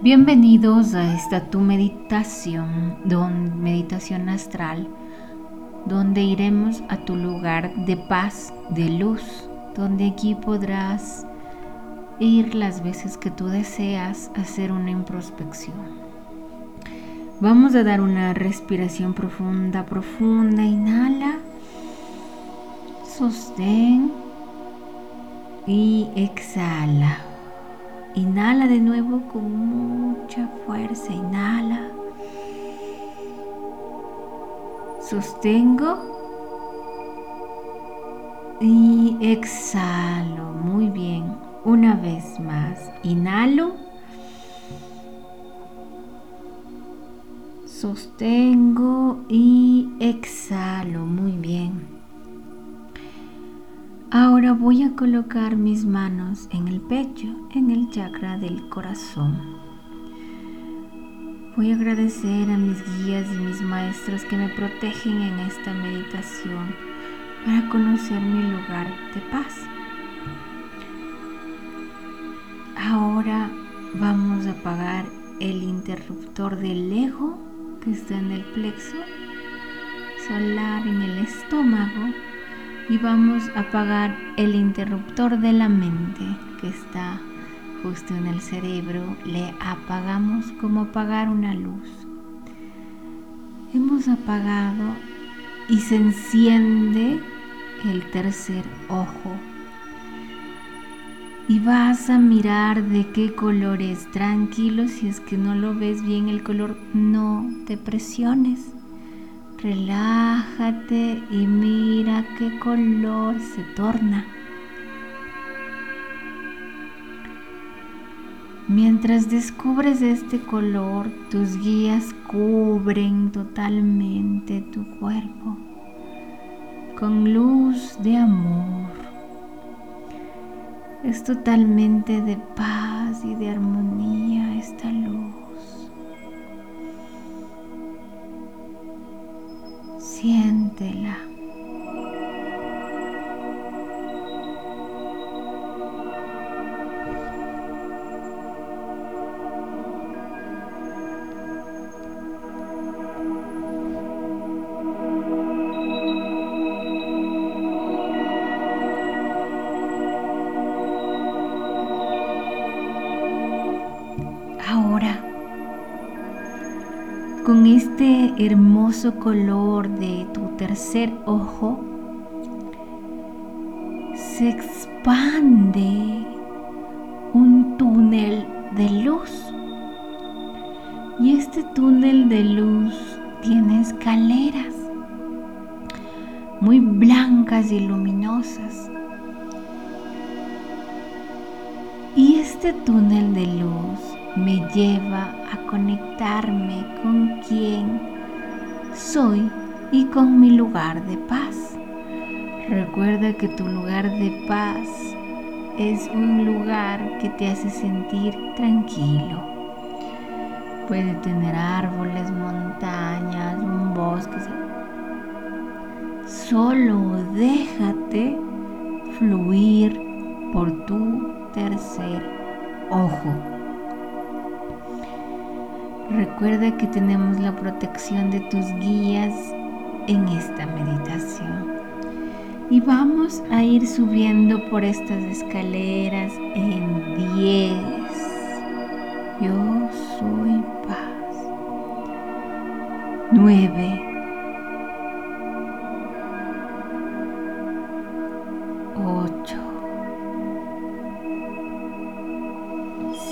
Bienvenidos a esta tu meditación, don, meditación astral, donde iremos a tu lugar de paz, de luz, donde aquí podrás ir las veces que tú deseas hacer una introspección. Vamos a dar una respiración profunda, profunda. Inhala, sostén y exhala. Inhala de nuevo con mucha fuerza. Inhala. Sostengo. Y exhalo. Muy bien. Una vez más. Inhalo. sostengo y exhalo. Voy a colocar mis manos en el pecho, en el chakra del corazón. Voy a agradecer a mis guías y mis maestros que me protegen en esta meditación para conocer mi lugar de paz. Ahora vamos a apagar el interruptor del ego que está en el plexo solar en el estómago y vamos a apagar el interruptor de la mente que está justo en el cerebro. Le apagamos como apagar una luz. Hemos apagado y se enciende el tercer ojo y vas a mirar de qué color es. Tranquilo, si es que no lo ves bien el color, no te presiones. Relájate y mira qué color se torna. Mientras descubres este color, tus guías cubren totalmente tu cuerpo con luz de amor es totalmente de paz y de armonía esta luz. Siéntela. Con este hermoso color de tu tercer ojo, se expande un túnel de luz. Y este túnel de luz tiene escaleras muy blancas y luminosas. Y este túnel de luz me lleva a conectarme con quien soy y con mi lugar de paz. Recuerda que tu lugar de paz es un lugar que te hace sentir tranquilo. Puede tener árboles, montañas, un bosque. Solo déjate fluir por tu tercer ojo. Recuerda que tenemos la protección de tus guías en esta meditación. Y vamos a ir subiendo por estas escaleras en 10. Yo soy paz. 9. 8.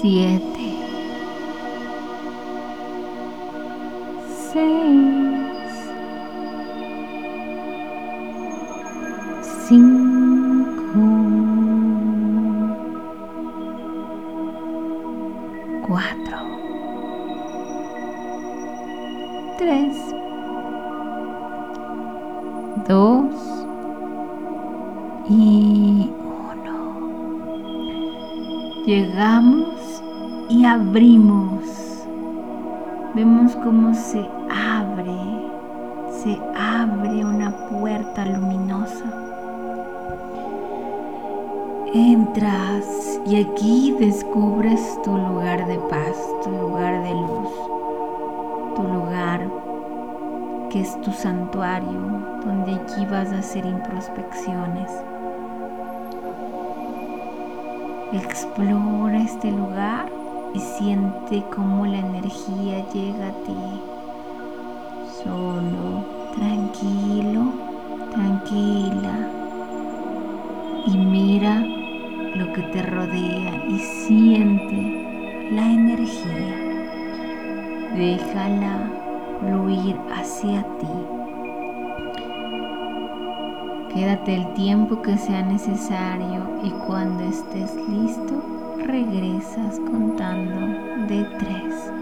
7. Cuatro, tres, dos. Y uno. Llegamos y abrimos. Vemos cómo se abre, se abre una puerta luminosa Entras y aquí descubres tu lugar de paz, tu lugar de luz, tu lugar que es tu santuario, donde aquí vas a hacer introspecciones. Explora este lugar y siente cómo la energía llega a ti. Solo, tranquilo, tranquila. Y mira lo que te rodea y siente la energía. Déjala fluir hacia ti. Quédate el tiempo que sea necesario y cuando estés listo, regresas contando de tres.